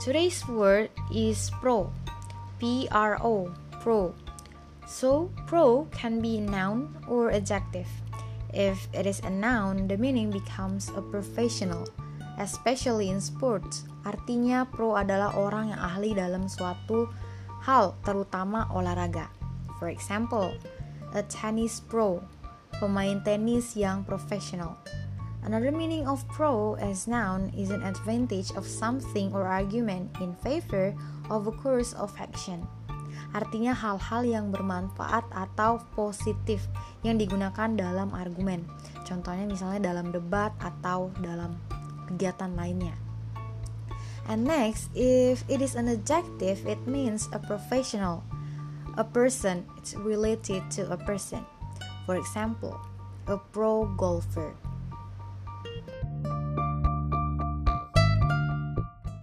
Today's word is pro. P R O, pro. So, pro can be noun or adjective. If it is a noun, the meaning becomes a professional, especially in sports. Artinya pro adalah orang yang ahli dalam suatu hal, terutama olahraga. For example, a tennis pro, pemain tenis yang profesional. Another meaning of pro as noun is an advantage of something or argument in favor of a course of action. Artinya hal-hal yang bermanfaat atau positif yang digunakan dalam argumen. Contohnya misalnya dalam debat atau dalam kegiatan lainnya. And next, if it is an adjective, it means a professional, a person, it's related to a person. For example, a pro golfer.